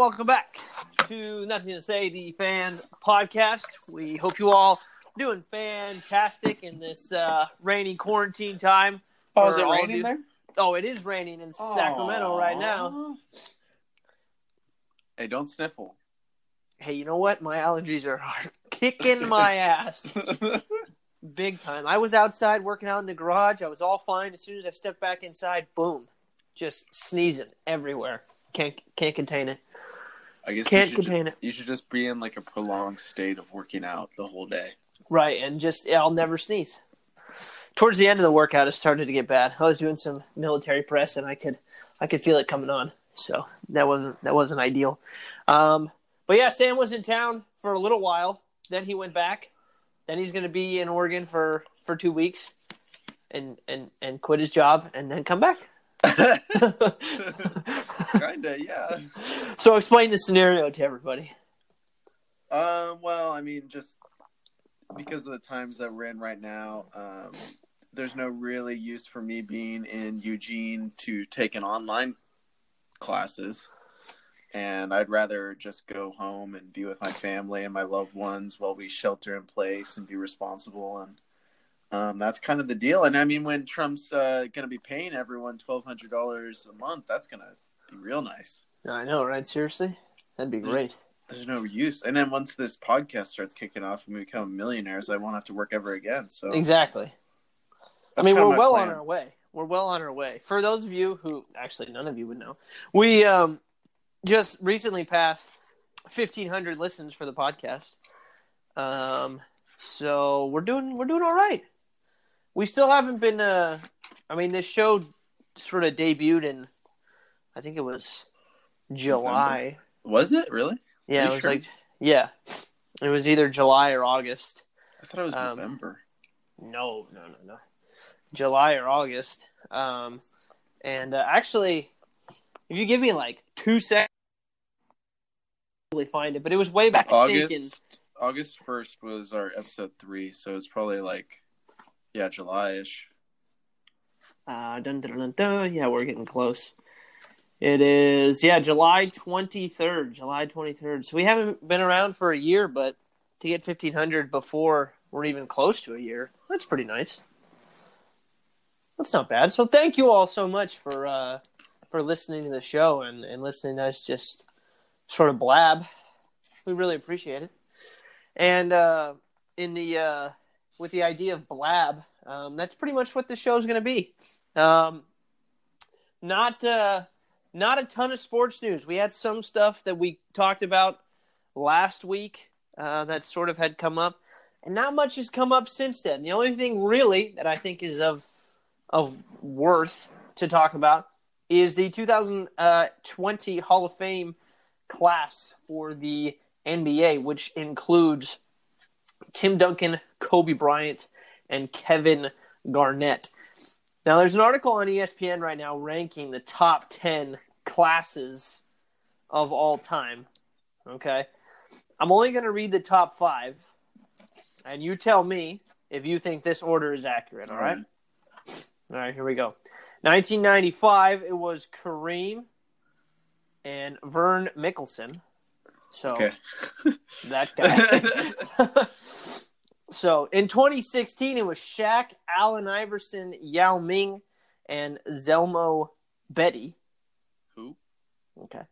welcome back to Nothing to Say, the fans podcast. We hope you all doing fantastic in this uh, rainy quarantine time. Oh, is it raining you. there? Oh, it is raining in Sacramento right now. Hey, don't sniffle. Hey, you know what? My allergies are, are kicking my ass big time. I was outside working out in the garage. I was all fine. As soon as I stepped back inside, boom, just sneezing everywhere. Can't can't contain it. I guess Can't you contain ju- it. you should just be in like a prolonged state of working out the whole day. Right, and just I'll never sneeze. Towards the end of the workout, it started to get bad. I was doing some military press, and I could I could feel it coming on. So that wasn't that wasn't ideal. Um, but yeah, Sam was in town for a little while. Then he went back. Then he's going to be in Oregon for for two weeks, and and and quit his job, and then come back. Kinda, yeah. so explain the scenario to everybody. Um, well, I mean, just because of the times that we're in right now, um, there's no really use for me being in Eugene to take an online classes. And I'd rather just go home and be with my family and my loved ones while we shelter in place and be responsible. And um, that's kind of the deal. And I mean, when Trump's uh, going to be paying everyone twelve hundred dollars a month, that's going to be real nice. I know, right? Seriously, that'd be great. there's no use. And then once this podcast starts kicking off and we become millionaires, I won't have to work ever again. So Exactly. I mean, we're well plan. on our way. We're well on our way. For those of you who actually none of you would know, we um just recently passed fifteen hundred listens for the podcast. Um, so we're doing we're doing all right. We still haven't been. Uh, I mean, this show sort of debuted in, I think it was July. Was it really? Yeah, it was sure? like yeah, it was either July or August. I thought it was Um, November. No, no, no, no. July or August. Um, and uh, actually, if you give me like two seconds, I'll really find it. But it was way back. August in, August first was our episode three, so it's probably like yeah, July ish. uh, dun, dun, dun, dun. Yeah, we're getting close. It is yeah, July twenty third. July twenty third. So we haven't been around for a year, but to get fifteen hundred before we're even close to a year, that's pretty nice. That's not bad. So thank you all so much for uh, for listening to the show and, and listening to us just sort of blab. We really appreciate it. And uh, in the uh, with the idea of blab, um, that's pretty much what the show is going to be. Um, not uh, not a ton of sports news. We had some stuff that we talked about last week uh, that sort of had come up, and not much has come up since then. The only thing really that I think is of of worth to talk about is the 2020 Hall of Fame class for the NBA, which includes Tim Duncan, Kobe Bryant, and Kevin Garnett. Now, there's an article on ESPN right now ranking the top 10 classes of all time. Okay. I'm only going to read the top five, and you tell me if you think this order is accurate. All right. All right, here we go. 1995, it was Kareem and Vern Mikkelsen. So Okay. that guy. so in 2016, it was Shaq, Allen Iverson, Yao Ming, and Zelmo Beaty. Who? Okay.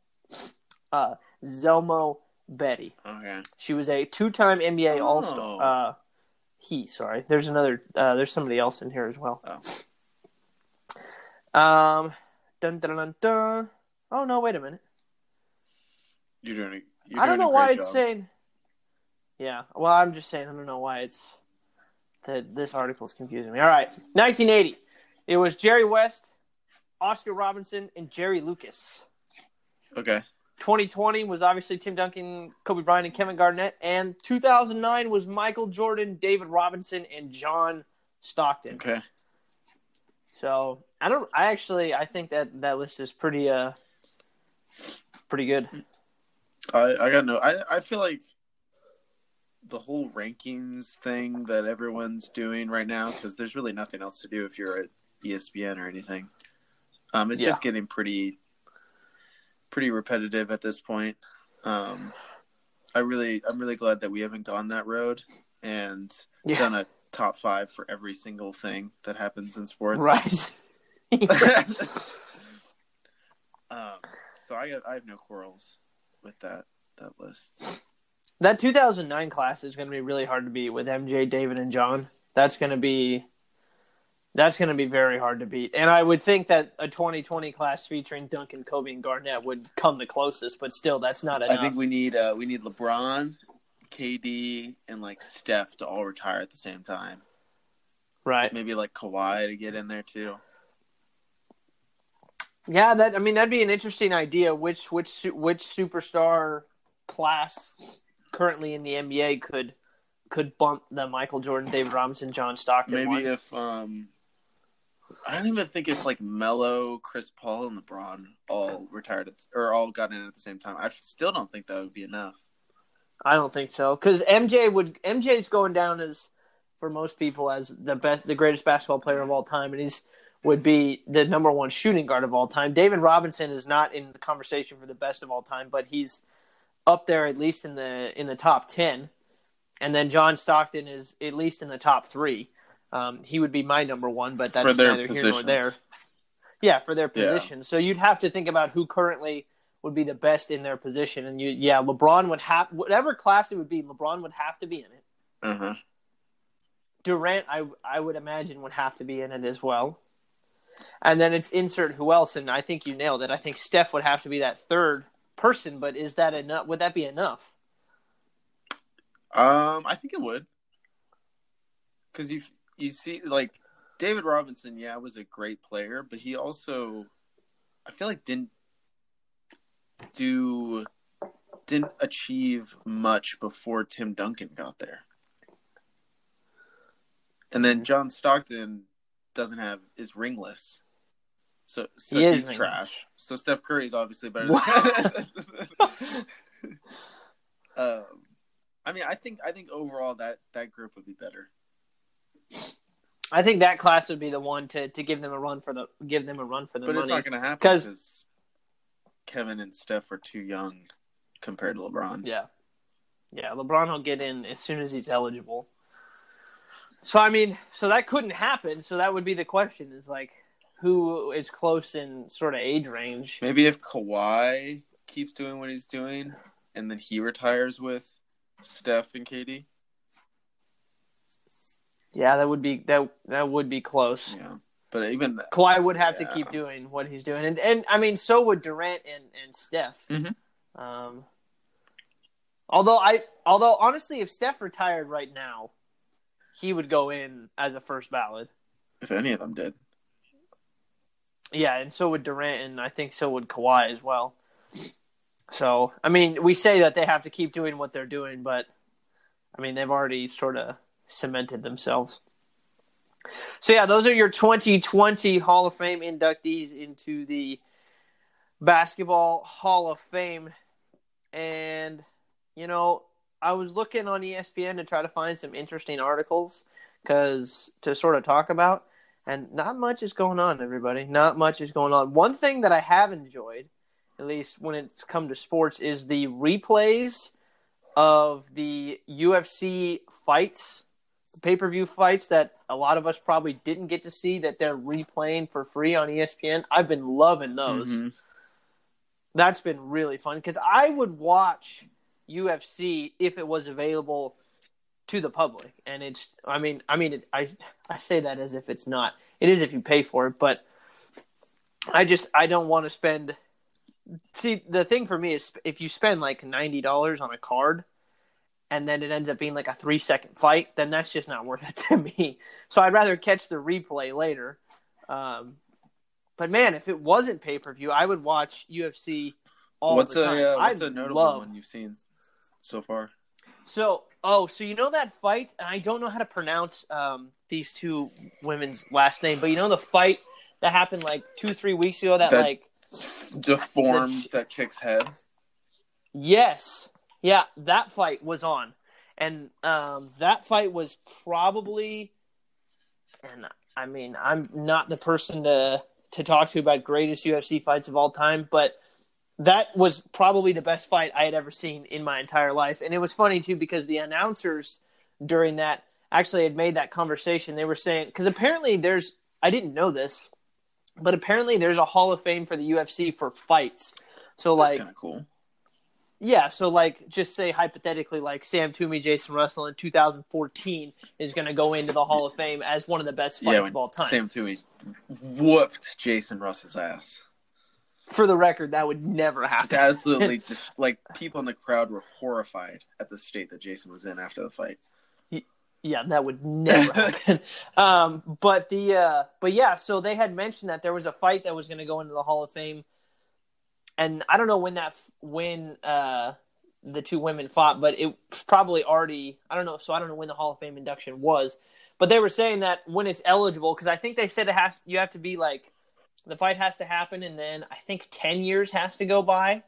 Uh, Zelmo Beaty. Okay. She was a two-time NBA Oh. All-Star. Uh, he, sorry. There's another. Uh, there's somebody else in here as well. Oh. Um, dun dun dun dun. Oh no! Wait a minute. You're doing. A, you're I don't know why great it's saying. Yeah, well, I'm just saying I don't know why it's that this article is confusing me. All right, 1980. It was Jerry West, Oscar Robinson, and Jerry Lucas. Okay. 2020 was obviously Tim Duncan, Kobe Bryant, and Kevin Garnett. And 2009 was Michael Jordan, David Robinson, and John Stockton. Okay. So I don't. I actually I think that that list is pretty uh pretty good. I I got no. I I feel like the whole rankings thing that everyone's doing right now because there's really nothing else to do if you're at ESPN or anything. Um, it's Yeah. just getting pretty pretty repetitive at this point. Um, I really, I'm really glad that we haven't gone that road and Yeah. done a top five for every single thing that happens in sports. Right. um, so I, I have no quarrels with that that list. That 2009 class is going to be really hard to beat with MJ, David, and John. That's going to be that's going to be very hard to beat. And I would think that a 2020 class featuring Duncan, Kobe, and Garnett would come the closest, but still, that's not enough. I think we need uh, we need LeBron, KD, and like Steph to all retire at the same time. right. Maybe like Kawhi to get in there too. Yeah, that I mean that'd be an interesting idea. Which which which superstar class currently in the NBA could could bump the Michael Jordan, David Robinson, John Stockton? Maybe one? if um, I don't even think if like Melo, Chris Paul, and LeBron all retired at, or all got in at the same time. I still don't think that would be enough. I don't think so because MJ would MJ's going down as for most people as the best, the greatest basketball player of all time, and he's would be the number one shooting guard of all time. David Robinson is not in the conversation for the best of all time, but he's up there at least in the in the top ten. And then John Stockton is at least in the top three. Um, he would be my number one, but that's neither here nor there. Yeah, for their Yeah. position. So you'd have to think about who currently would be the best in their position, and you, yeah, LeBron would have whatever class it would be. LeBron would have to be in it. Huh. Durant, I I would imagine would have to be in it as well. And then it's insert who else, and I think you nailed it. I think Steph would have to be that third person, but is that enough? Would that be enough? Um, I think it would, because you you see like David Robinson, yeah, was a great player, but he also, I feel like didn't do didn't achieve much before Tim Duncan got there, and then John Stockton doesn't have is ringless. So, so He he's trash. So Steph Curry is obviously better. Than... um, I mean, I think I think overall that that group would be better. I think that class would be the one to, to give them a run for the give them a run for the But money. it's not going to happen because Kevin and Steph are too young compared to LeBron. Yeah. Yeah, LeBron will get in as soon as he's eligible. So I mean, so that couldn't happen. So that would be the question: is like, who is close in sort of age range? Maybe if Kawhi keeps doing what he's doing, and then he retires with Steph and KD. Yeah, that would be that that would be close. Yeah, but even that, Kawhi would have to keep doing what he's doing, and and I mean, so would Durant and and Steph. Mhm. Um, although I, although honestly, if Steph retired right now, he would go in as a first ballot. if any of them did, Yeah, and so would Durant, and I think so would Kawhi as well. So, I mean, we say that they have to keep doing what they're doing, but I mean, they've already sort of cemented themselves. So, yeah, those are your 2020 Hall of Fame inductees into the Basketball Hall of Fame. And, you know, I was looking on ESPN to try to find some interesting articles because to sort of talk about and not much is going on everybody. Not much is going on. One thing that i have enjoyed at least when it's come to sports is the replays of the ufc fights pay-per-view fights that a lot of us probably didn't get to see that they're replaying for free on espn i've been loving those. Mhm. that's been really fun because I would watch UFC if it was available to the public, and it's. I mean, I mean, it, I I say that as if it's not. It is if you pay for it, but I just I don't want to spend. See, the thing for me is if you spend like ninety dollars on a card, and then it ends up being like a three second fight, then that's just not worth it to me. So I'd rather catch the replay later. Um, but man, if it wasn't pay per view, I would watch UFC all what's the time. a uh, what's I a notable love one you've seen so far? so. Oh, so you know that fight? And I don't know how to pronounce um, these two women's last name, but you know the fight that happened like two, three weeks ago. That, That- like Deformed ch- that chick's head. Yes. Yeah, that fight was on. And um, that fight was probably and I mean, I'm not the person to to talk to about greatest UFC fights of all time, but that was probably the best fight I had ever seen in my entire life. And it was funny too because the announcers during that actually had made that conversation. They were saying because apparently there's I didn't know this, but apparently there's a Hall of Fame for the UFC for fights. So That's like cool. yeah, so like just say hypothetically like Sam Toomey, Jason Russell in 2014 is going to go into the Hall of Fame as one of the best fights Yeah, of all time. Sam Toomey whooped Jason Russell's ass. For the record, that would never Just happen. absolutely, just like people in the crowd were horrified at the state that Jason was in after the fight. Yeah, that would never happen. Um, but the uh, but yeah, so they had mentioned that there was a fight that was going to go into the Hall of Fame, and I don't know when that when uh, the two women fought, but it probably already I don't know. So I don't know when the Hall of Fame induction was, but they were saying that when it's eligible because I think they said it has you have to be like the fight has to happen, and then I think ten years has to go by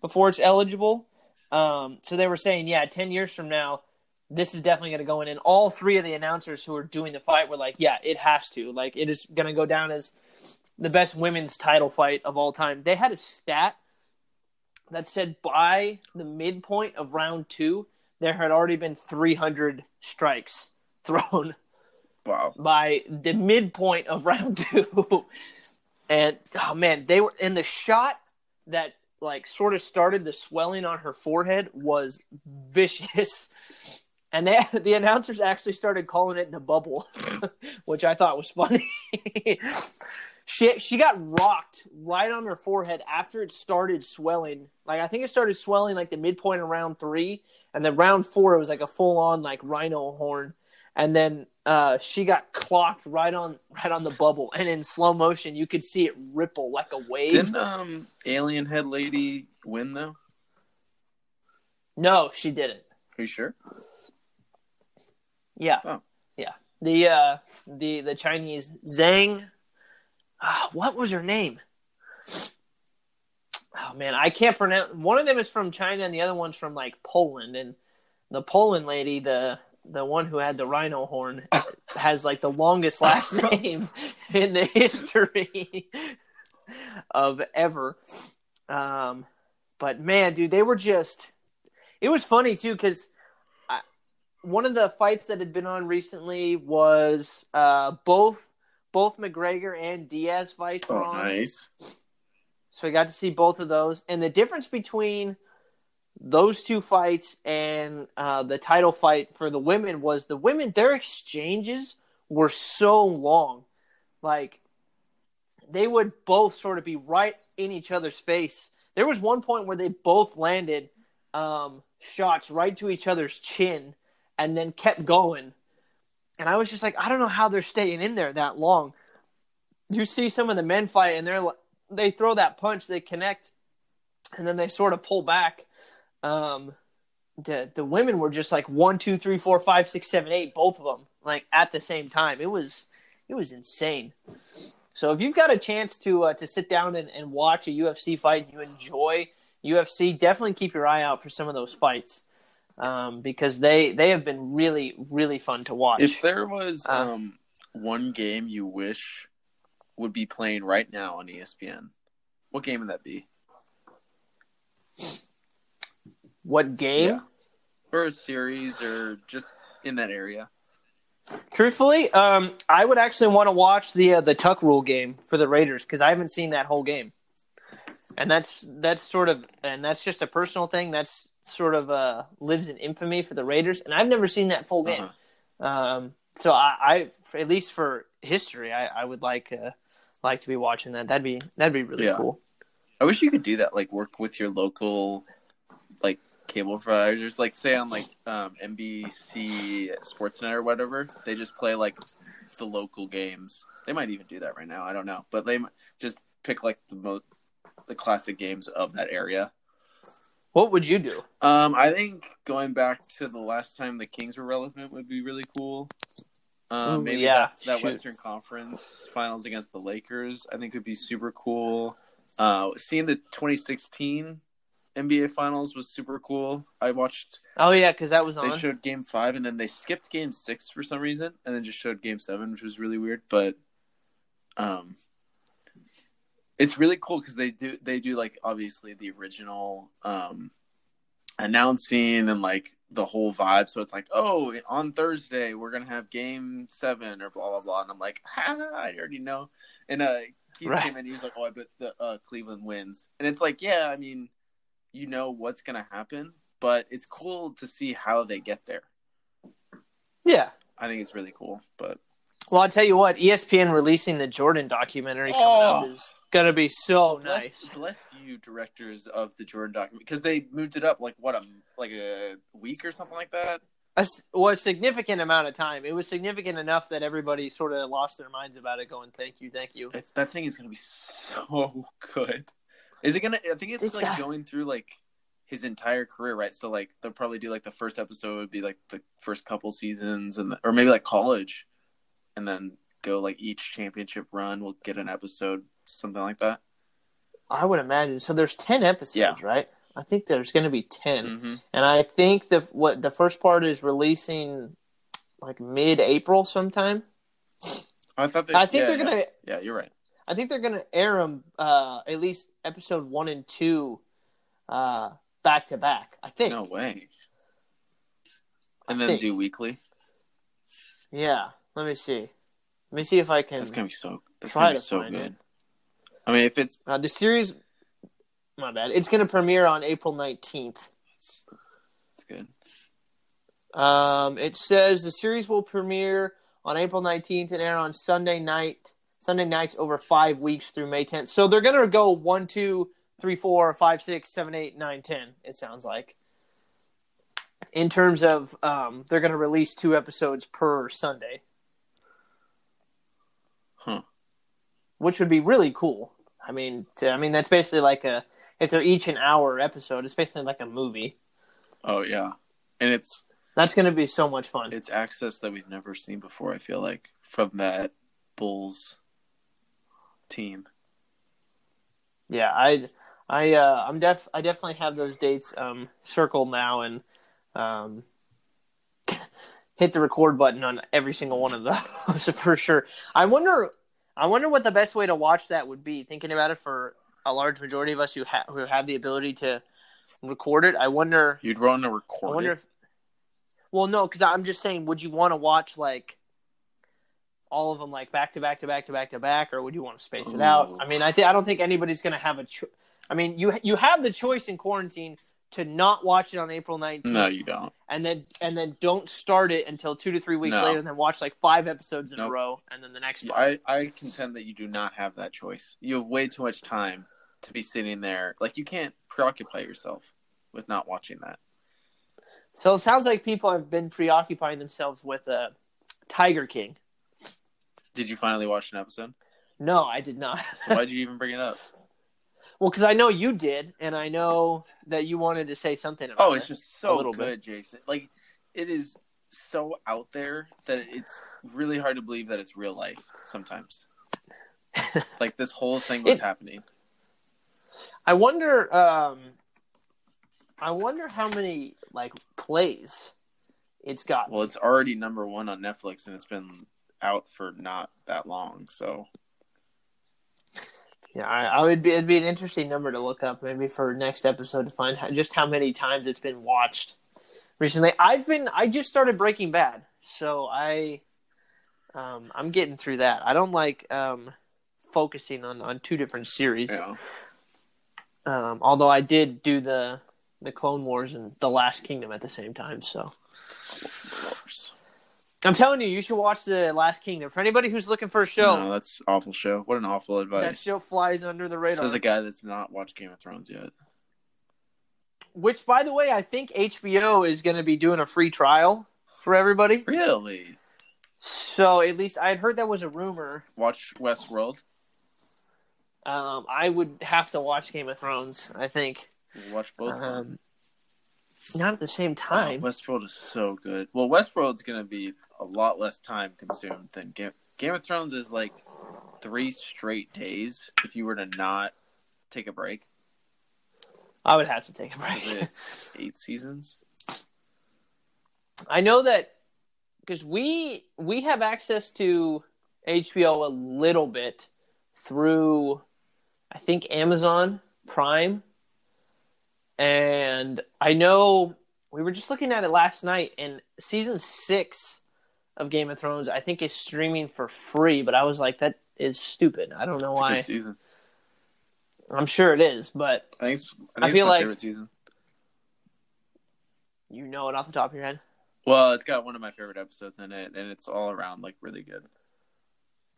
before it's eligible. Um, so they were saying, yeah, ten years from now this is definitely going to go in. And all three of the announcers who were doing the fight were like, yeah, it has to. Like, it is going to go down as the best women's title fight of all time. They had a stat that said by the midpoint of round two, there had already been 300 strikes thrown Wow. by the midpoint of round two. And oh man, they were in the shot that like sort of started the swelling on her forehead was vicious. And they, the announcers actually started calling it the bubble, which I thought was funny. she she got rocked right on her forehead after it started swelling. Like I think it started swelling like the midpoint of round three, and then round four it was like a full on like rhino horn and then uh, she got clocked right on right on the bubble, and in slow motion you could see it ripple like a wave. Didn't um Alien Head Lady win though? No, she didn't. Are you sure? Yeah, Oh. yeah. The uh, the the Chinese Zhang, ah, what was her name? Oh man, I can't pronounce. One of them is from China, and the other one's from like Poland. And the Poland lady, the the one who had the rhino horn, has like the longest last name in the history of ever. Um, but man, dude, they were just. It was funny too because one of the fights that had been on recently was uh, both both McGregor and Diaz fights were Oh, on. nice. So I got to see both of those, and the difference between those two fights and uh, the title fight for the women was the women their exchanges were so long, like they would both sort of be right in each other's face. There was one point where they both landed um, shots right to each other's chin, and then kept going. And I was just like, I don't know how they're staying in there that long. You see some of the men fight, and they're they throw that punch, they connect, and then they sort of pull back. Um, the the women were just like one, two, three, four, five, six, seven, eight, both of them like at the same time. It was it was insane. So if you've got a chance to uh, to sit down and, and watch a UFC fight, and you enjoy UFC, definitely keep your eye out for some of those fights um, because they they have been really really fun to watch. If there was Uh, um one game you wish would be playing right now on ESPN, what game would that be? What game? Yeah. Or a series, or just in that area? Truthfully, um, I would actually want to watch the uh, the Tuck Rule game for the Raiders because I haven't seen that whole game, and that's that's sort of and that's just a personal thing. That's sort of uh, lives in infamy for the Raiders, and I've never seen that full game. Uh-huh. Um, so I, I, at least for history, I, I would like uh, like to be watching that. That'd be that'd be really Yeah. cool. I wish you could do that, like work with your local, like cable providers, like say on like um, NBC Sportsnet or whatever. They just play like the local games. They might even do that right now. I don't know, but they just pick like the most the classic games of that area. What would you do? Um, I think going back to the last time the Kings were relevant would be really cool. Um, Ooh, maybe yeah, that, that. Western Conference Finals against the Lakers, I think would be super cool. Uh, seeing the 2016 NBA Finals was super cool. I watched. Oh yeah, because that was They on. showed Game Five, and then they skipped Game Six for some reason, and then just showed Game Seven, which was really weird. But, um, it's really cool because they do they do like obviously the original um announcing and like the whole vibe. So it's like, oh, on Thursday we're gonna have Game Seven or blah blah blah, and I'm like, ha, I already know. And uh, Keith Right. came in, he was like, oh, I bet the uh, Cleveland wins, and it's like, yeah, I mean, you know what's gonna happen, but it's cool to see how they get there. Yeah. I think it's really cool, but Well, I'll tell you what, ESPN releasing the Jordan documentary coming out Oh. is gonna be so bless, nice. bless you, directors of the Jordan document, because they moved it up like what a like a week or something like that. A, well, a significant amount of time. It was significant enough that everybody sort of lost their minds about it, going, "Thank you, thank you." It, that thing is gonna be so good. Is it gonna? I think it's, It's, like uh, going through like his entire career, right? So like they'll probably do like the first episode would be like the first couple seasons, and or maybe like college, and then go like each championship run will get an episode, something like that. I would imagine. So there's ten episodes, Yeah. right? I think there's going to be 10 Mm-hmm. and I think the what the first part is releasing like mid-April sometime. I thought. They, I think yeah, they're yeah. gonna. Yeah, you're right. I think they're gonna air them uh, at least episode one and two uh, back to back. I think. No way. I And then think. do weekly. Yeah. Let me see. Let me see if I can. That's gonna be so. That's gonna be so good. it. I mean, if it's Uh, the series. My bad. It's gonna premiere on April nineteenth. it's, it's good. Um, it says the series will premiere on April 19th and air on Sunday night, Sunday nights over five weeks through May 10th. So they're gonna go one, two, three, four, five, six, seven, eight, nine, ten. It sounds like. In terms of, um, they're gonna release two episodes per Sunday, Huh. which would be really cool. I mean, to, I mean that's basically like a if they're each an hour episode, it's basically like a movie. Oh yeah, and it's That's gonna be so much fun. it's access that we've never seen before. I feel like from that Bulls team. Yeah, I, I, uh, I'm def, I definitely have those dates um, circled now and um, hit the record button on every single one of those for sure. I wonder, I wonder what the best way to watch that would be. Thinking about it for a large majority of us who have who have the ability to record it, I wonder. You'd want to record. I wonder it. if. Well, no, because I'm just saying, would you want to watch like all of them like back to back to back to back to back, or would you want to space it out? I mean, I think I don't think anybody's going to have a. Cho- I mean, you you have the choice in quarantine to not watch it on April 19th, No, you don't. and then and then don't start it until two to three weeks No. later, and then watch like five episodes in a row, and then the next five. I I contend that you do not have that choice. You have way too much time to be sitting there. Like you can't preoccupy yourself with not watching that. So it sounds like people have been preoccupying themselves with uh, Tiger King. Did you finally watch an episode? No, I did not. So why'd you even bring it up? Well, because I know you did, and I know that you wanted to say something about Oh, it's it. just so little good, Jason. Like it is so out there that it's really hard to believe that it's real life sometimes. like this whole thing was happening. I wonder. Um, I wonder how many like plays it's got. Well, it's already number one on Netflix, and it's been out for not that long. So yeah, I, I would be. It'd be an interesting number to look up, maybe for next episode to find how, just how many times it's been watched recently. I've been. I just started Breaking Bad, so I, um, I'm getting through that. I don't like um, focusing on on two different series. yeah, Um, although I did do the the Clone Wars and the Last Kingdom at the same time, so. I'm telling you, you should watch the Last Kingdom. For anybody who's looking for a show, No, that's awful show. What an awful advice. that show flies under the radar. Says a guy that's not watched Game of Thrones yet. Which, by the way, I think HBO is going to be doing a free trial for everybody. Really? So at least I had heard that was a rumor. Watch Westworld. Um, I would have to watch Game of Thrones. I think Watch both. um, not at the same time. Oh, Westworld is so good. Well, Westworld's gonna be a lot less time consumed than Game Game of Thrones is like three straight days if you were to not take a break. I would have to take a break. Eight seasons. I know that because we we have access to HBO a little bit through I think Amazon Prime, and I know we were just looking at it last night, and season six of Game of Thrones I think is streaming for free. But I was like, that is stupid. I don't know It's why. season. I'm sure it is, but I think it's, I, think I feel like- season. you know it off the top of your head. Well, it's got one of my favorite episodes in it, and it's all around like really good.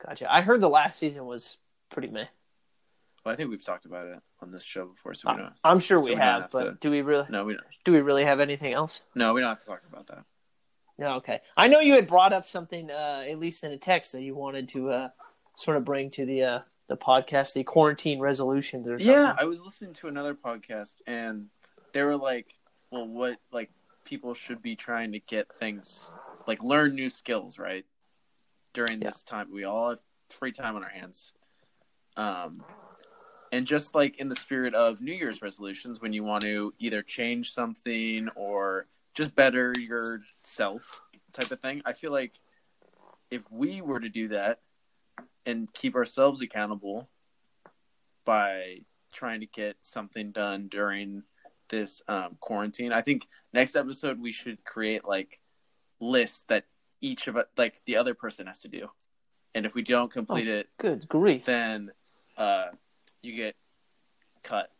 Gotcha. I heard the last season was pretty meh. Well, I think we've talked about it on this show before, so we don't. I'm sure So we we have, have but to- do we really? No, we don't. Do we really have anything else? No, we don't have to talk about that. No, okay. I know you had brought up something, uh, at least in a text, that you wanted to uh, sort of bring to the uh, the podcast, the quarantine resolutions or something. Yeah, I was listening to another podcast, and they were like, "Well, what like people should be trying to get things like learn new skills, right? During Yeah. this time, we all have free time on our hands." Um, and just like in the spirit of New Year's resolutions, when you want to either change something or just better yourself, type of thing, I feel like if we were to do that and keep ourselves accountable by trying to get something done during this um, quarantine. I think next episode we should create like lists that each of us, like the other person has to do, and if we don't complete it, Good grief. then uh, you get cut.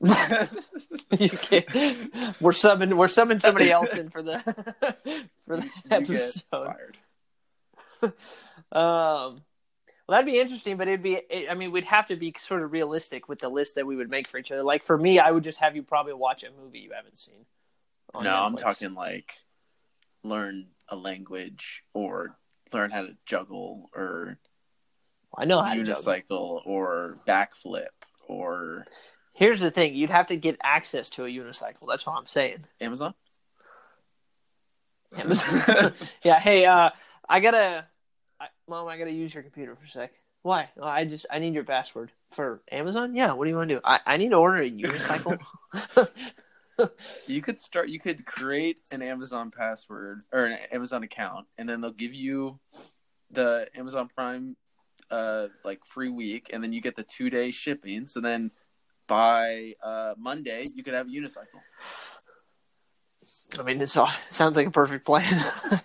You can't- we're subbing. We're subbing somebody else in for the for the episode. fired. Um, well, that'd be interesting, but it'd be. It, I mean, we'd have to be sort of realistic with the list that we would make for each other. Like for me, I would just have you probably watch a movie you haven't seen. No, I'm talking like learn a language or learn how to juggle or I know how to juggle. unicycle or backflip or Here's the thing: you'd have to get access to a unicycle. That's what I'm saying. Amazon. Amazon. yeah. Hey, uh, I gotta, I, mom. I gotta use your computer for a sec. Why? Oh, I just I need your password for Amazon. Yeah. What do you want to do? I, I need to order a unicycle. You could start. You could create an Amazon password or an Amazon account, and then they'll give you the Amazon Prime, uh, like free week, and then you get the two day shipping. So then by uh Monday, you could have a unicycle. I mean, it sounds like a perfect plan.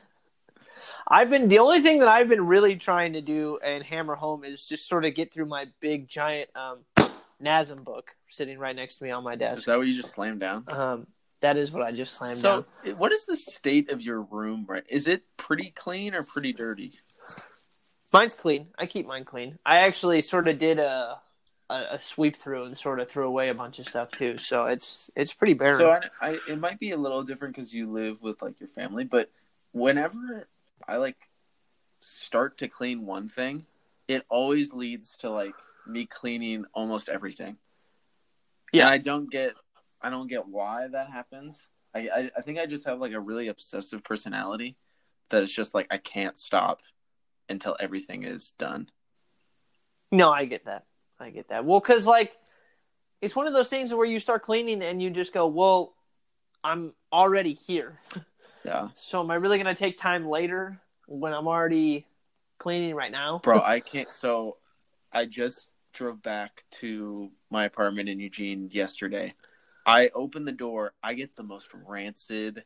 I've been the only thing that I've been really trying to do and hammer home is just sort of get through my big giant um, NASM book sitting right next to me on my desk. Is that what you just slammed down? Um, that is what I just slammed So, down. what is the state of your room? Right? Is it pretty clean or pretty dirty? Mine's clean. I keep mine clean. I actually sort of did a, a a sweep through and sort of threw away a bunch of stuff too. So it's it's pretty barren. So I, I, it might be a little different because you live with like your family, but whenever I like start to clean one thing, it always leads to like me cleaning almost everything. Yeah. and I don't get, I don't get why that happens. I, I, I think I just have like a really obsessive personality that it's just like I can't stop until everything is done. No, I get that. I get that. Well, because like it's one of those things where you start cleaning and you just go, "Well, I'm already here, Yeah, so am I really gonna take time later when I'm already cleaning right now?" bro, I can't. So I just drove back to my apartment in Eugene yesterday. I open the door, I get the most rancid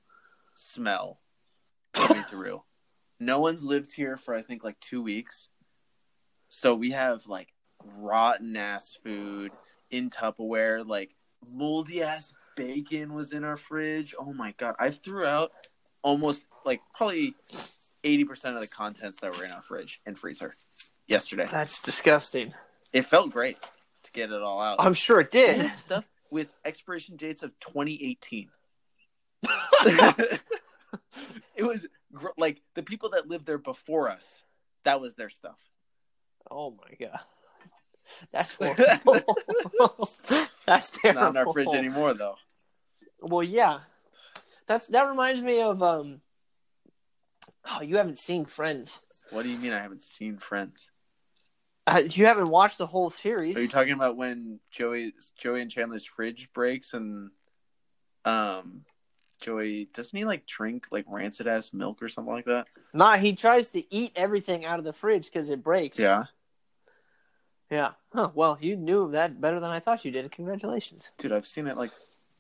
smell coming through. No one's lived here for I think like two weeks. So we have like rotten ass food in Tupperware, like moldy ass bacon was in our fridge. Oh my god. I threw out almost like probably eighty percent of the contents that were in our fridge and freezer yesterday. That's disgusting. It felt great to get it all out. I'm sure it did. stuff with expiration dates of 2018. it was gr- like the people that lived there before us. That was their stuff. oh my god, that's horrible. that's terrible. Not in our fridge anymore, though. Well, yeah, that's that reminds me of um. Oh, you haven't seen Friends. What do you mean? I haven't seen Friends. Uh, you haven't watched the whole series. Are you talking about when Joey, Joey and Chandler's fridge breaks and um, Joey doesn't he like drink like rancid ass milk or something like that? Nah, he tries to eat everything out of the fridge because it breaks. Yeah. Yeah. Huh, well, you knew that better than I thought you did. Congratulations. Dude, I've seen it like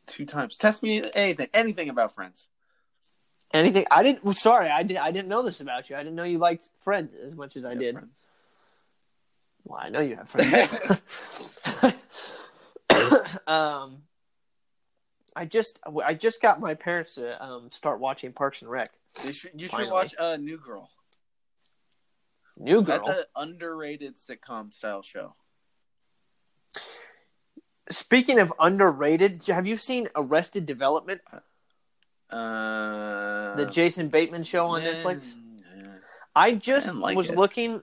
two times. Test me anything, anything about Friends. Anything? I didn't. Well, sorry, I did. I didn't know this about you. I didn't know you liked Friends as much as I did. Friends. Well, I know you have friends. um, I just I just got my parents to um, start watching Parks and Rec. You should, you should Finally. watch uh, New Girl. New Girl. That's an underrated sitcom style show. Speaking of underrated, have you seen Arrested Development, Uh, the Jason Bateman show on yeah, Netflix? yeah. I just didn't like was it. looking.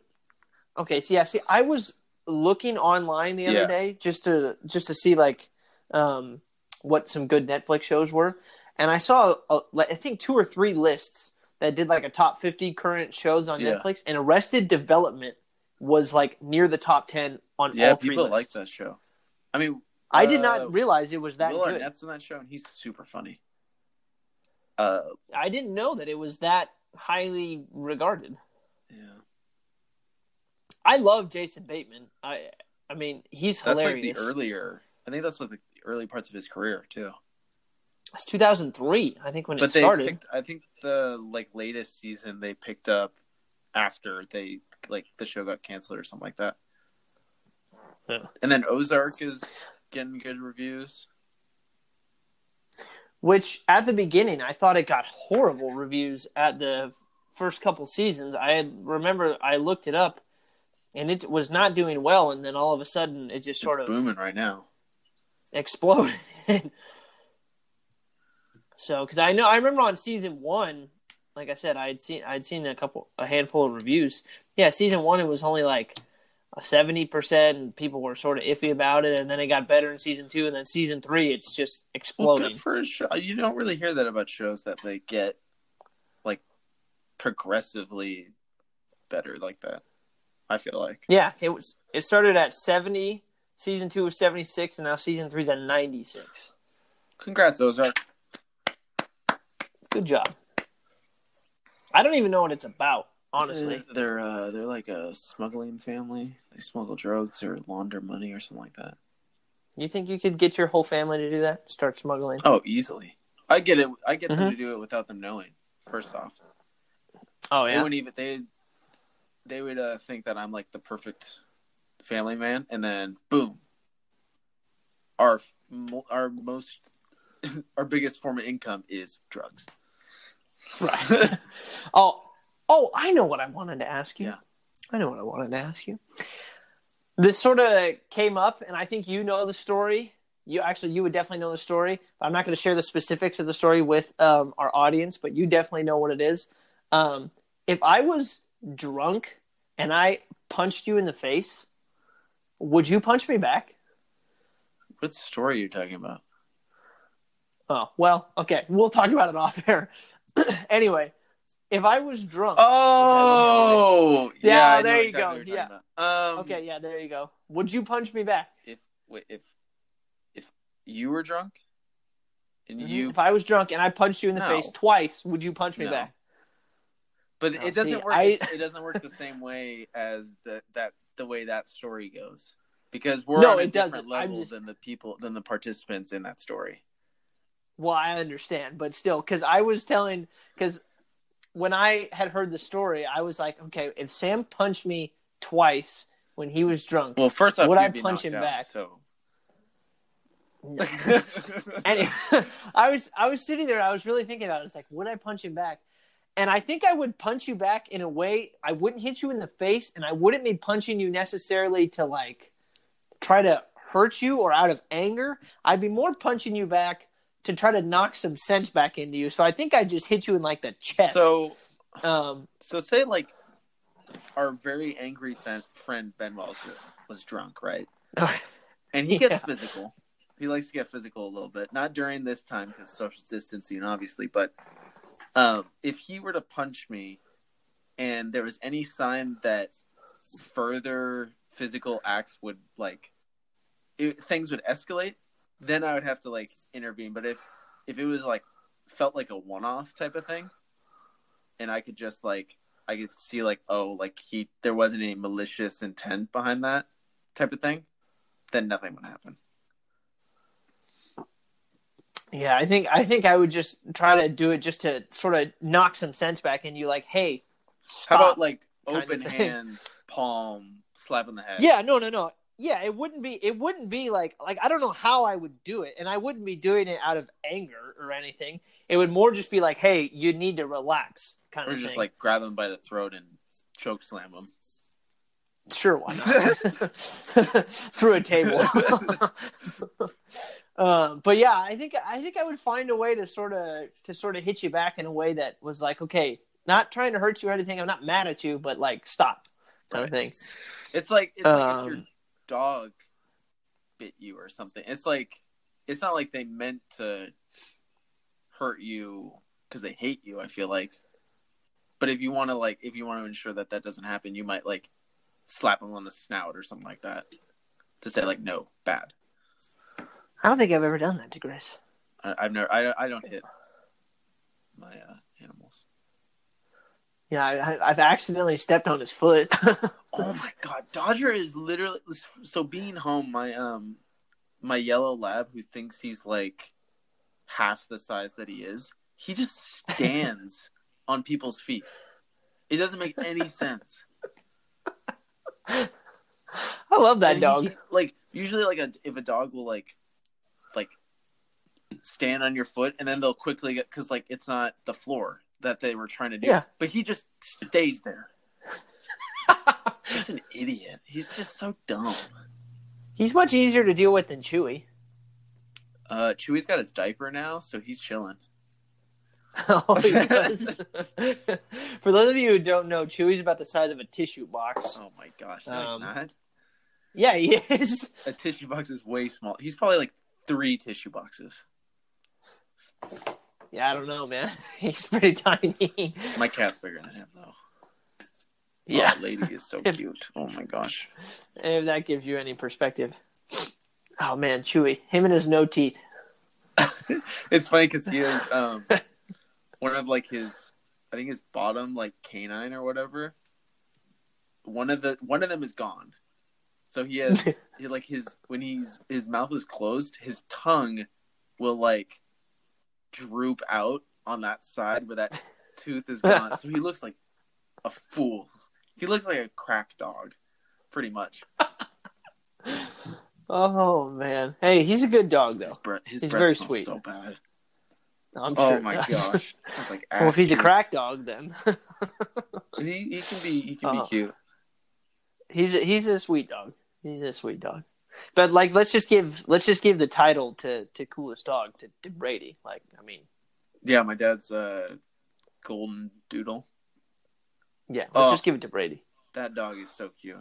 Okay, so yeah, see, I was looking online the other Yeah. day just to just to see like um, what some good Netflix shows were, and I saw a, I think two or three lists that did like a top fifty current shows on Yeah. Netflix, and Arrested Development was like near the top ten on Yeah, all three Yeah, people like that show. I mean, I did uh, not realize it was that Will good. Arnett's in that show, and he's super funny. Uh, I didn't know that it was that highly regarded. yeah, I love Jason Bateman. I I mean, he's that's hilarious. like the earlier. I think that's like the early parts of his career too. It's 2003, I think, when but it they started. picked. I think the like latest season they picked up after they like the show got canceled or something like that. Yeah. And then Ozark is getting good reviews. Which at the beginning, I thought it got horrible reviews at the first couple seasons. I had, remember I looked it up, and it was not doing well. And then all of a sudden, it just sort it's of booming right now. exploded. so, because I know I remember on season one, like I said, I had seen I'd seen a couple, a handful of reviews. Yeah, season one it was only like seventy percent, and people were sort of iffy about it. And then it got better in season two, and then season three, it's just Well, exploding. good for a show. You don't really hear that about shows that they get like progressively better like that. I feel like. Yeah, it was. It started at seventy. Season two was seventy six, and now season three's at ninety six. Congrats, Ozark. Good job. I don't even know what it's about, honestly. they're uh, they're like a smuggling family. They smuggle drugs or launder money or something like that. You think you could get your whole family to do that? Start smuggling? Oh, easily. I get it. I get Mhm. them to do it without them knowing. First off, Oh yeah. they wouldn't even they they would uh, think that I'm like the perfect family man, and then boom, our our most our biggest form of income is drugs. Right. oh, oh, I know what I wanted to ask you. Yeah. I know what I wanted to ask you. This sort of came up, and I think you know the story. You actually, you would definitely know the story. I'm not going to share the specifics of the story with um, our audience, but you definitely know what it is. Um, if I was drunk and I punched you in the face, would you punch me back? What story are you talking about? Oh, well, okay. We'll talk about it off air. anyway, if I was drunk. Oh, Yeah, I know there you go. Yeah. Um, Okay, yeah, there you go. Would you punch me back? If wait, if if you were drunk and you, if I was drunk and I punched you in the No. face twice, would you punch me No. back? but No, it doesn't see, work. I- It doesn't work the same way as the that the way that story goes because we're No, on a it different doesn't. Level just- than the people than the participants in that story. Well, I understand, but still, because I was telling, because when I had heard the story, I was like, okay, if Sam punched me twice when he was drunk, Well, first off, Would I punch him out, back? So no. anyway, I was I was sitting there, I was really thinking about it. It's like, would I punch him back? And I think I would punch you back in a way I wouldn't hit you in the face, and I wouldn't be punching you necessarily to like try to hurt you or out of anger. I'd be more punching you back to try to knock some sense back into you. So I think I just hit you in like the chest. so um, so say like our very angry friend Ben Wells was drunk, right? And he gets Yeah. physical. He likes to get physical a little bit. Not during this time because social distancing, obviously. But um, if he were to punch me, and there was any sign that further physical acts would like it, things would escalate, then I would have to like intervene. But if if it was like felt like a one off type of thing, and I could just like I could see like oh like he there wasn't any malicious intent behind that, type of thing, then nothing would happen. Yeah, I think I think I would just try to do it just to sort of knock some sense back in you. Like, hey, stop. How about like open hand, palm, slap in the head? Yeah, no, no, no. Yeah, it wouldn't be. It wouldn't be like like I don't know how I would do it, and I wouldn't be doing it out of anger or anything. It would more just be like, hey, you need to relax, kind Or of just thing. like grab them by the throat and choke slam them. Sure, why not? Through a table. um, but yeah, I think I think I would find a way to sort of to sort of hit you back in a way that was like, okay, not trying to hurt you or anything. I'm not mad at you, but like, stop, kind of thing. It's like it's like if your Um, dog bit you or something. It's like it's not like they meant to hurt you because they hate you. I feel like, but if you want to like if you want to ensure that that doesn't happen, you might like slap them on the snout or something like that to say like no bad. I don't think I've ever done that to Grace. I, I've never I I don't hit my uh, animals. Yeah, I, I've accidentally stepped on his foot. Oh my god, Dodger is literally so being home. My um, my yellow lab who thinks he's like half the size that he is. He just stands on people's feet. It doesn't make any sense. I love that And he- dog. like usually, like a, if a dog will like like stand on your foot, and then they'll quickly get because like it's not the floor that they were trying to do. Yeah. But he just stays there. He's an idiot. He's just so dumb. He's much easier to deal with than Chewy. Uh, Chewy's got his diaper now, so he's chilling. oh, he does. For those of you who don't know, Chewy's about the size of a tissue box. Oh my gosh, no, Um, he's not. Yeah, he is. A tissue box is way small. He's probably like three tissue boxes. Yeah, I don't know, man. He's pretty tiny. My cat's bigger than him, though. Yeah, Oh, lady is so cute. Oh my gosh. if that gives you any perspective. Oh man, Chewy, him and his no teeth. It's funny because he has um one of like his, I think his bottom like canine or whatever. One of the one of them is gone. So he has he, like his when he's his mouth is closed, his tongue will like droop out on that side where that tooth is gone. so he looks like a fool. He looks like a crack dog, pretty much. Oh man, hey, he's a good dog His though. breath, his He's very sweet. So bad. I'm Oh sure. my gosh. Like well, if he's a crack dog, then he, he can be he can Oh. be uh-huh. cute. he's a, he's a sweet dog. He's a sweet dog. But like, let's just give let's just give the title to to coolest dog to, to Brady. Like, I mean, Yeah, my dad's a golden doodle. Yeah, let's Oh. just give it to Brady. That dog is so cute.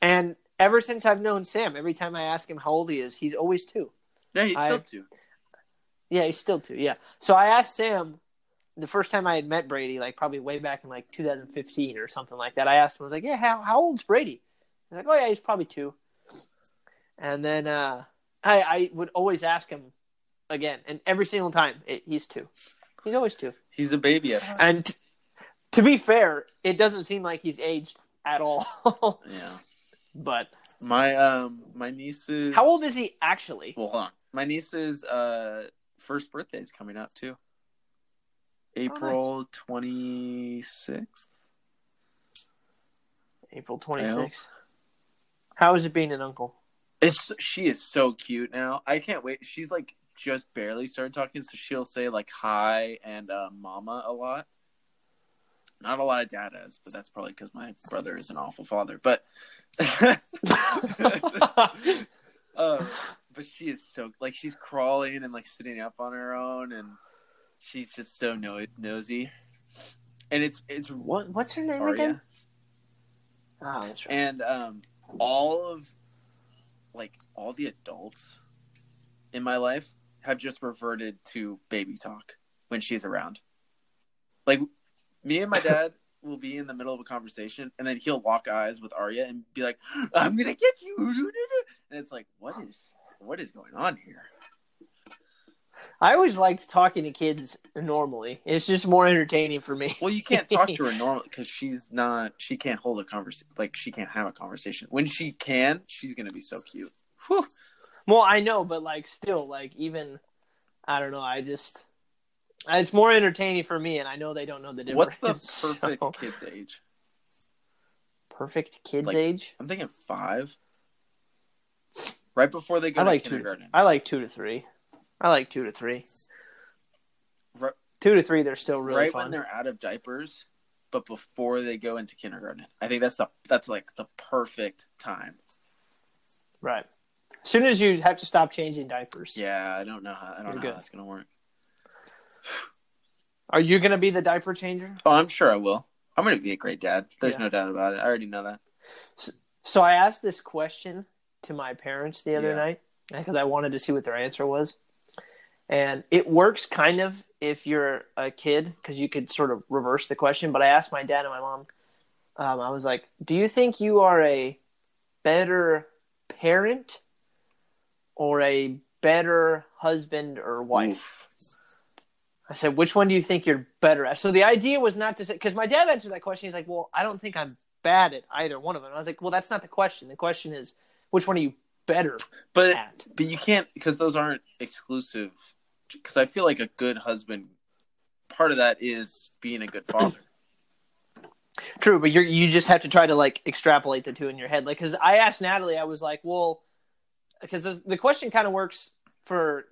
And ever since I've known Sam, every time I ask him how old he is, he's always two. Yeah, he's I- still two. Yeah, he's still two. Yeah. So I asked Sam the first time I had met Brady, like probably way back in like 2015 or something like that. I asked him, I was like, "Yeah, how how old's Brady?" He's like, "Oh yeah, he's probably two. And then uh, I I would always ask him again, and every single time it, he's two. He's always two. He's a baby And to be fair, it doesn't seem like he's aged at all. Yeah. but My um my niece's how old is he actually? Well hold on. My niece's uh first birthday is coming up too. April twenty sixth. April 26th. How is it being an uncle? It's she is so cute now. I can't wait. She's like just barely started talking, so she'll say like hi and uh, mama a lot. Not a lot of dadas, but that's probably because my brother is an awful father. But, uh, but she is so like she's crawling and like sitting up on her own, and she's just so no- nosy. And it's it's What what's her name Arya. again? Oh, that's right. and um all of like all the adults in my life have just reverted to baby talk when she's around like me and my dad will be in the middle of a conversation and then he'll lock eyes with Arya and be like I'm gonna get you and it's like what is what is going on here I always liked talking to kids normally. It's just more entertaining for me. Well, you can't talk to her normally because she's not. She can't hold a conversation. Like she can't have a conversation. When she can, she's gonna be so cute. Whew. Well, I know, but like still, like even I don't know. I just it's more entertaining for me, and I know they don't know the difference. What's the perfect so- kid's age? perfect kid's Like, age? I'm thinking five. Right before they go I like two. To kindergarten. I like two to three. I like two to three. Right, Two to three, they're still really right fun. when they're out of diapers, but before they go into kindergarten. I think that's the that's like the perfect time. Right. As soon as you have to stop changing diapers. Yeah, I don't know how I don't You're know good. how that's gonna work. Are you gonna be the diaper changer? Oh, I'm sure I will. I'm gonna be a great dad. There's Yeah. no doubt about it. I already know that. So I asked this question to my parents the other Yeah. night because I wanted to see what their answer was. And it works kind of if you're a kid because you could sort of reverse the question. But I asked my dad and my mom, um, I was like, Do you think you are a better parent or a better husband or wife? Oof. I said, which one do you think you're better at? So the idea was not to say, because my dad answered that question. He's like, well, I don't think I'm bad at either one of them. I was like, well, that's not the question. The question is, which one are you better But at? but you can't because those aren't exclusive. Because I feel like a good husband, part of that is being a good father. True, but you're you just have to try to like extrapolate the two in your head. Like, because I asked Natalie, I was like, well, because the, the question kind of works for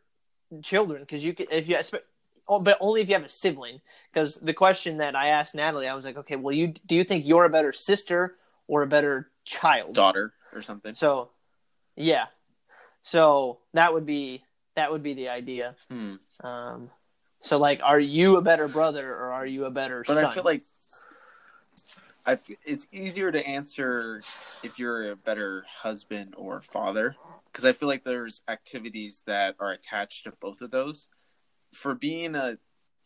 children because you can if you oh, but only if you have a sibling. Because the question that I asked Natalie, I was like, okay, well, you do you think you're a better sister or a better child? Daughter or something. So, yeah. So that would be that would be the idea. Hmm. Um, so like, are you a better brother or are you a better But son? I feel like I it's easier to answer if you're a better husband or father because I feel like there's activities that are attached to both of those. For being a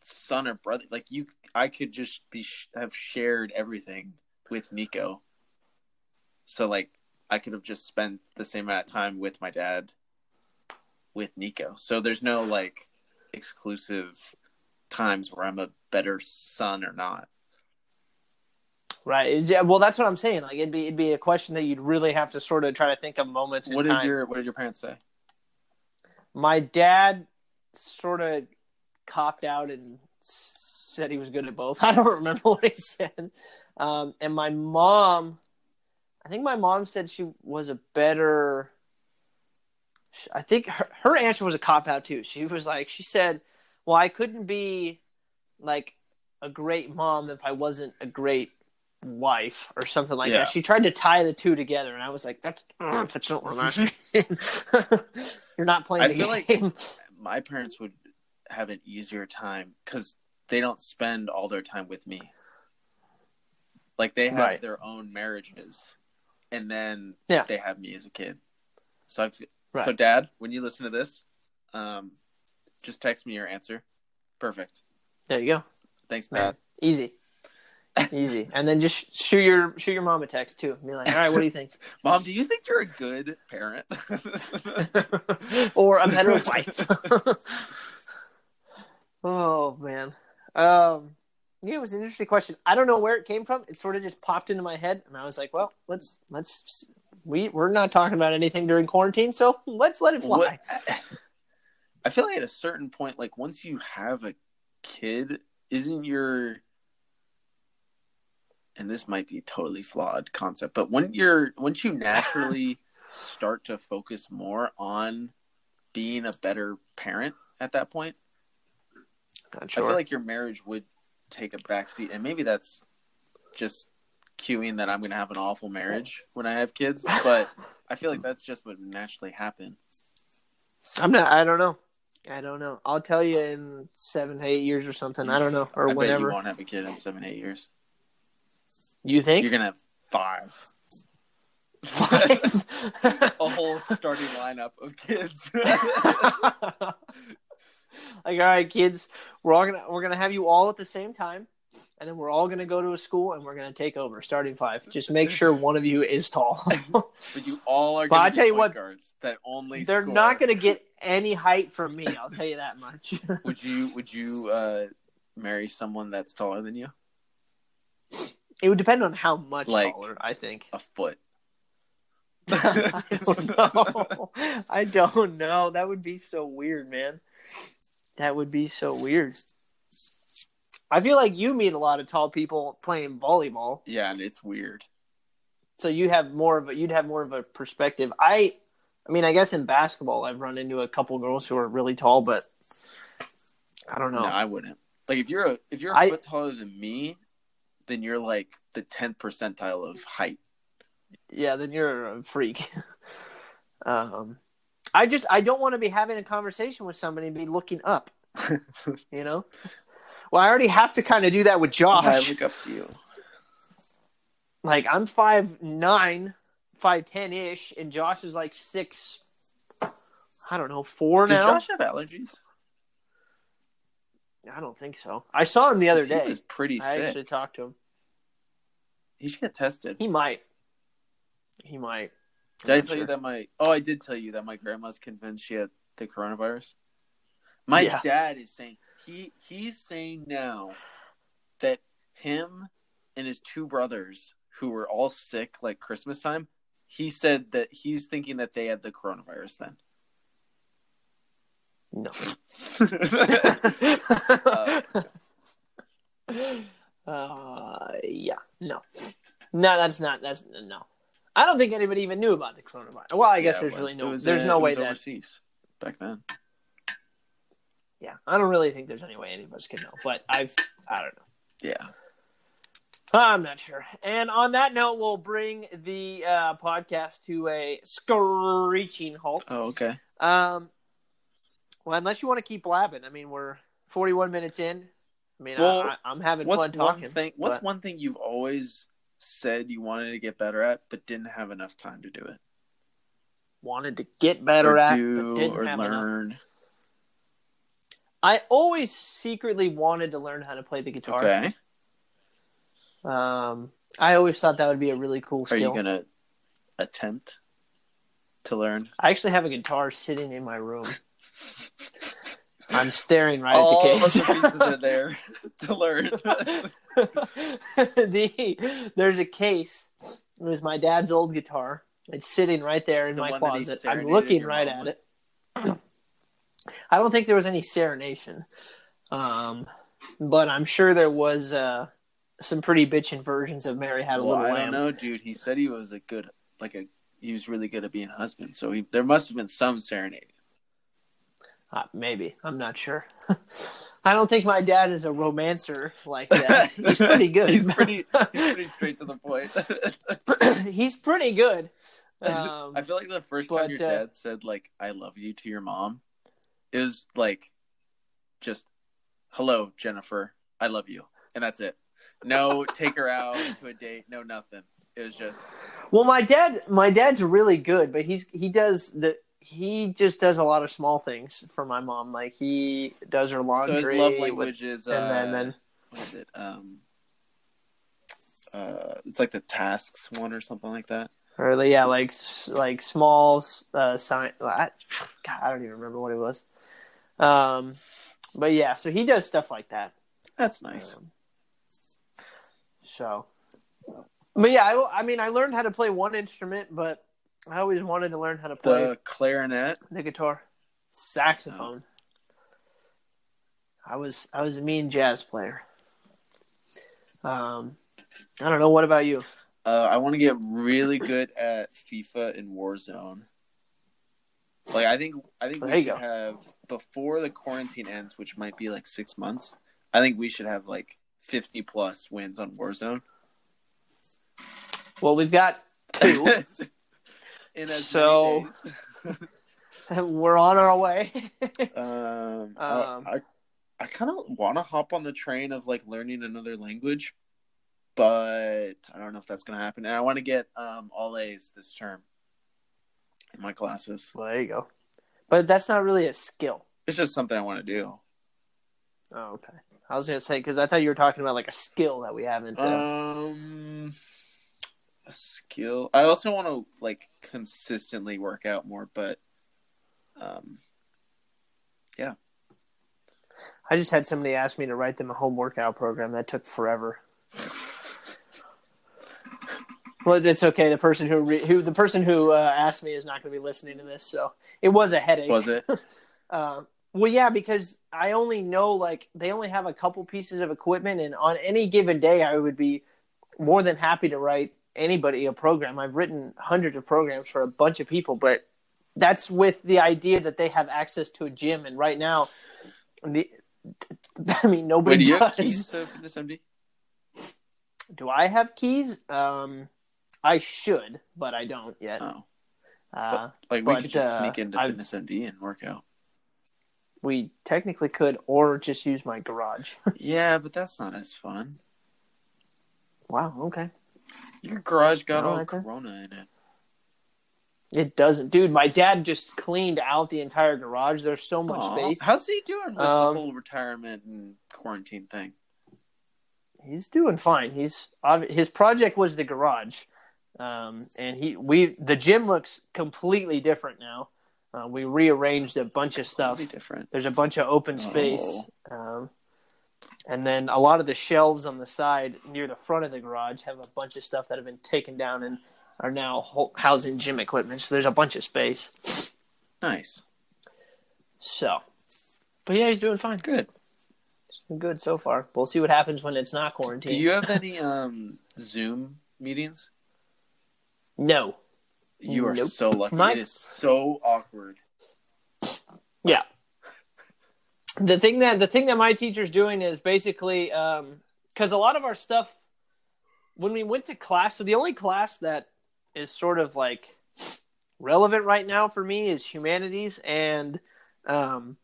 son or brother, like you, I could just be have shared everything with Nico. So like I could have just spent the same amount of time with my dad with Nico. So there's no like exclusive times where I'm a better son or not. right? Yeah, well, that's what I'm saying. Like, it'd be it'd be a question that you'd really have to sort of try to think of moments. What did time. your What did your parents say? My dad sort of copped out and said he was good at both. I don't remember what he said. Um, and my mom, I think my mom said she was a better. I think her, her answer was a cop out too. She was like, she said, "Well, I couldn't be like a great mom if I wasn't a great wife or something like Yeah. that." She tried to tie the two together, and I was like, "That's that's not what I'm asking. You're not playing I the feel like- game." My parents would have an easier time because they don't spend all their time with me. Like they have Right. their own marriages, and then Yeah. they have me as a kid. So I feel, Right. so Dad, when you listen to this, um, just text me your answer. Perfect. There you go. Thanks, Man, Dad. easy, easy, and then just shoot your shoot your mom a text too. Be like, all right, what do you think? Mom, do you think you're a good parent? or a better wife. oh man, um, yeah, it was an interesting question. I don't know where it came from. It sort of just popped into my head, and I was like, well, let's let's we we're not talking about anything during quarantine, so let's let it fly. What- I feel like at a certain point, like once you have a kid, isn't your and this might be a totally flawed concept, but when you're once you naturally start to focus more on being a better parent at that point, Not I feel like your marriage would take a backseat, and maybe that's just cueing that I'm going to have an awful marriage when I have kids, but I feel like that's just what naturally happen. I'm not. I don't know. I don't know. I'll tell you in seven, eight years or something. I don't know, or I whenever. you won't have a kid in seven, eight years. You think? You're gonna have five. Five? a whole starting lineup of kids. like, all right, kids, we're all gonna we're gonna have you all at the same time, and then we're all gonna go to a school and we're gonna take over, starting five. Just make sure one of you is tall. but you all are. But Gonna I tell you what, guards that only They're score. not gonna get any height from me. I'll tell you that much. Would you would you uh, marry someone that's taller than you? It would depend on how much Like- taller. I think. A foot. I don't know. I don't know. That would be so weird, man. That would be so weird. I feel like you meet a lot of tall people playing volleyball, Yeah, and it's weird. so you have more of a you'd have more of a perspective. I, I mean, I guess in basketball, I've run into a couple girls who are really tall, but I don't know. No, I wouldn't. Like if you're a if you're a I- foot taller than me, then you're like the tenth percentile of height. yeah, then you're a freak. um, I just I don't want to be having a conversation with somebody and be looking up. You know. Well, I already have to kind of do that with Josh. I look up to you. like I'm five nine, five ten ish, and Josh is like six. I don't know four Does now. Josh have allergies? I don't think so. I saw him the other He day. He was pretty sick. I sick. actually talked to him. He should get tested. He might. He might. I'm Did I not tell you that my oh I did tell you that my grandma's convinced she had the coronavirus? My Yeah. dad is saying he he's saying now that him and his two brothers who were all sick like Christmas time, he said that he's thinking that they had the coronavirus then. No. Uh, uh, yeah, no, no, that's not. That's no. I don't think anybody even knew about the coronavirus. Well, I guess Yeah, there's it really no. was, there's uh, no way was that. overseas back then. Yeah, I don't really think there's any way any of us can know. But I've. I don't know. Yeah. I'm not sure. And on that note, we'll bring the uh, podcast to a screeching halt. Oh, okay. Um, well, unless you want to keep blabbing. I mean, we're 41 minutes in. I mean, Well, I, I'm having fun talking. one thing? What's but- one thing you've always said you wanted to get better at, but didn't have enough time to do it? wanted to get better or at, do but didn't or have enough. learn. I always secretly wanted to learn how to play the guitar. Okay. Um, I always thought that would be a really cool Are skill. you gonna attempt to learn? I actually have a guitar sitting in my room. I'm staring right All at the case. the pieces are there to learn. the there's a case. It was my dad's old guitar. It's sitting right there in The my one that he closet. I'm looking right at it. I don't think there was any serenation, um, but I'm sure there was uh, some pretty bitchin' versions of "Mary Had a well, Little I Lamb." don't know, dude. He said he was a good, like a, he was really good at being a husband. So he, there must have been some serenading. Uh, maybe I'm not sure. I don't think my dad is a romancer like that. He's pretty good. he's pretty, he's pretty straight to the point. He's pretty good. Um, I feel like the first but, time your uh, dad said like "I love you" to your mom, it was like just "Hello, Jennifer, I love you," and that's it. No, take her out to a date. No, nothing. It was just well, my dad, my dad's really good, but he's he does the he just does a lot of small things for my mom. Like he does her laundry. so his love with- is uh, and then then what is it? Um, uh, it's like the tasks one or something like that. or like, yeah, like like small uh, sign. I, God, I don't even remember what it was. Um, but yeah, so he does stuff like that. That's nice. Um, so, but yeah, I, I mean, I learned how to play one instrument, but I always wanted to learn how to play The clarinet. the guitar, saxophone. I was I was a mean jazz player. Um, I don't know. What about you? Uh, I want to get really good at FIFA and Warzone. Like I think I think There we should go. have before the quarantine ends, which might be like six months. I think we should have like fifty plus wins on Warzone. Well, we've got two. In as So- many We're on our way. days. um, I- Um, I I kind of want to hop on the train of like learning another language, but I don't know if that's gonna happen. And I want to get um all A's this term in my classes. well, there you go. But that's not really a skill. It's just something I want to do. Oh, okay. I was gonna say because I thought you were talking about like a skill that we haven't. Uh, Um, a skill. I also want to like consistently work out more, but um, yeah. I just had somebody ask me to write them a home workout program that took forever. Well, it's okay. The person who re- who the person who uh, asked me is not going to be listening to this, so it was a headache. Was it? Uh, well, yeah, because I only know like they only have a couple pieces of equipment, and on any given day, I would be more than happy to write anybody a program. I've written hundreds of programs for a bunch of people, but that's with the idea that they have access to a gym. And right now, the, I mean, nobody Wait, do you does. have keys to Fitness MD? Do I have keys? Um, I should, but I don't yet. Oh, Uh, like we but, could just uh, sneak into I've- Fitness MD and work out. we technically could, or just use my garage. yeah, but that's not as fun. wow. Okay. Your garage got Oh, all okay. Corona in it. It doesn't, dude. My dad just cleaned out the entire garage. There's so much Aw, space. How's he doing with Um, the whole retirement and quarantine thing? He's doing fine. He's his project was the garage, um, and he we the gym looks completely different now. Uh, we rearranged a bunch of stuff. Different. There's a bunch of open space, um, and then a lot of the shelves on the side near the front of the garage have a bunch of stuff that have been taken down and are now housing gym equipment. So there's a bunch of space. Nice. So, but yeah, he's doing fine. Good. Good so far. We'll see what happens when it's not quarantined. Do you have any um Zoom meetings? No. You are Nope. so lucky. My- It is so awkward. Yeah. The thing that the thing that my teacher's doing is basically because a lot of our stuff when we went to class, so the only class that is sort of like relevant right now for me is humanities, and um,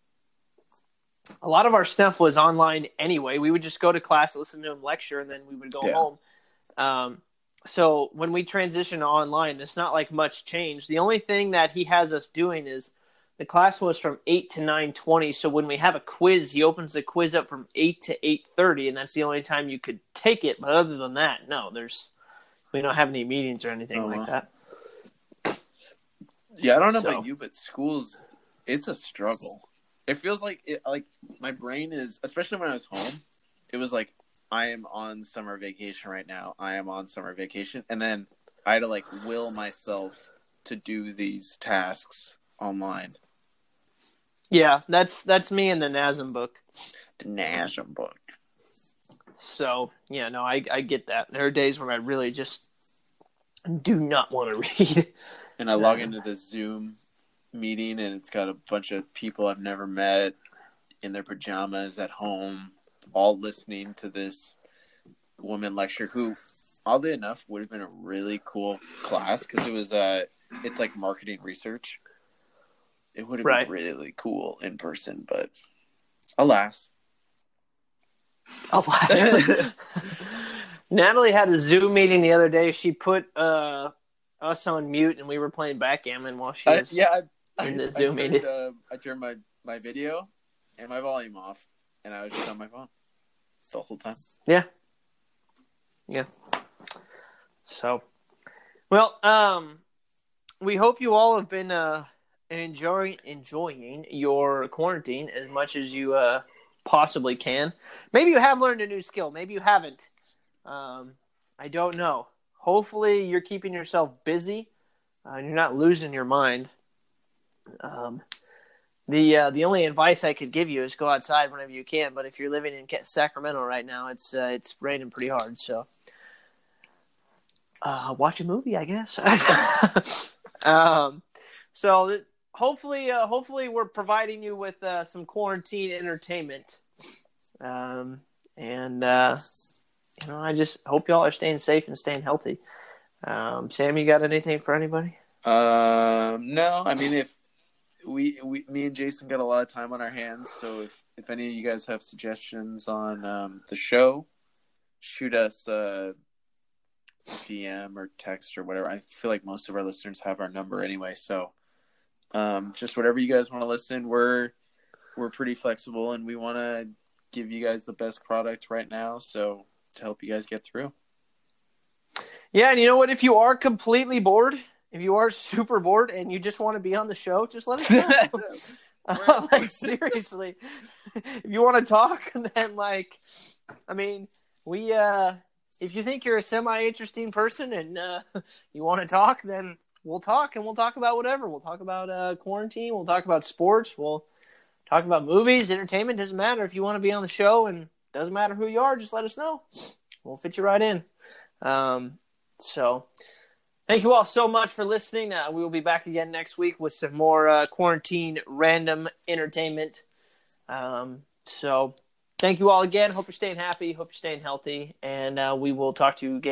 a lot of our stuff was online anyway. We would just go to class, listen to him lecture, and then we would go Yeah. home. Um, so when we transition online, it's not like much change. The only thing that he has us doing is the class was from eight to nine twenty. So when we have a quiz, he opens the quiz up from eight to eight thirty, and that's the only time you could take it. But other than that, no, there's we don't have any meetings or anything Oh, like that. Yeah, I don't know So- about you, but schools, it's a struggle. It feels like it, like my brain is, especially when I was home. It was like I am on summer vacation right now. I am on summer vacation, and then I had to like will myself to do these tasks online. Yeah, that's that's me in the NASM book. The national book. So yeah, no, I I get that. There are days where I really just do not want to read. And I log Yeah. into the Zoom meeting, and it's got a bunch of people I've never met in their pajamas at home, all listening to this woman lecture. Who, oddly enough, would have been a really cool class because it was uh, it's like marketing research. It would have Right. been really cool in person, but alas. Alas. Natalie had a Zoom meeting the other day. She put uh, us on mute, and we were playing backgammon while she I, was. yeah, I, in the I Zoom turned, meeting. uh, I turned my, my video and my volume off, and I was just on my phone the whole time. Yeah, yeah. So, well, um, we hope you all have been uh enjoying enjoying your quarantine as much as you uh possibly can. Maybe you have learned a new skill. Maybe you haven't. Um, I don't know. Hopefully, you're keeping yourself busy uh, and you're not losing your mind. Um, the uh, the only advice I could give you is go outside whenever you can. But if you're living in Sacramento right now, it's uh, it's raining pretty hard. So uh, watch a movie, I guess. um, so th- hopefully, uh, hopefully, we're providing you with uh, some quarantine entertainment. Um, and uh, you know, I just hope y'all are staying safe and staying healthy. Um, Sam, you got anything for anybody? Um, no, I mean if we, we, me and Jason got a lot of time on our hands, so if if any of you guys have suggestions on um, the show, shoot us a DM or text or whatever. I feel like most of our listeners have our number anyway, so um, just whatever you guys want to listen. We're we're pretty flexible, and we want to give you guys the best product right now, so to help you guys get through. Yeah, and you know what? If you are completely bored, if you are super bored and you just want to be on the show, just let us know. like seriously, if you want to talk, then like, I mean, we uh, if you think you're a semi interesting person and uh, you want to talk, then we'll talk and we'll talk about whatever. We'll talk about uh, quarantine. We'll talk about sports. We'll talk about movies, entertainment. Doesn't matter if you want to be on the show, and doesn't matter who you are. Just let us know. We'll fit you right in. Um, so. Thank you all so much for listening. Uh, we will be back again next week with some more uh, quarantine random entertainment. Um, so, thank you all again. Hope you're staying happy. Hope you're staying healthy. And uh, we will talk to you again.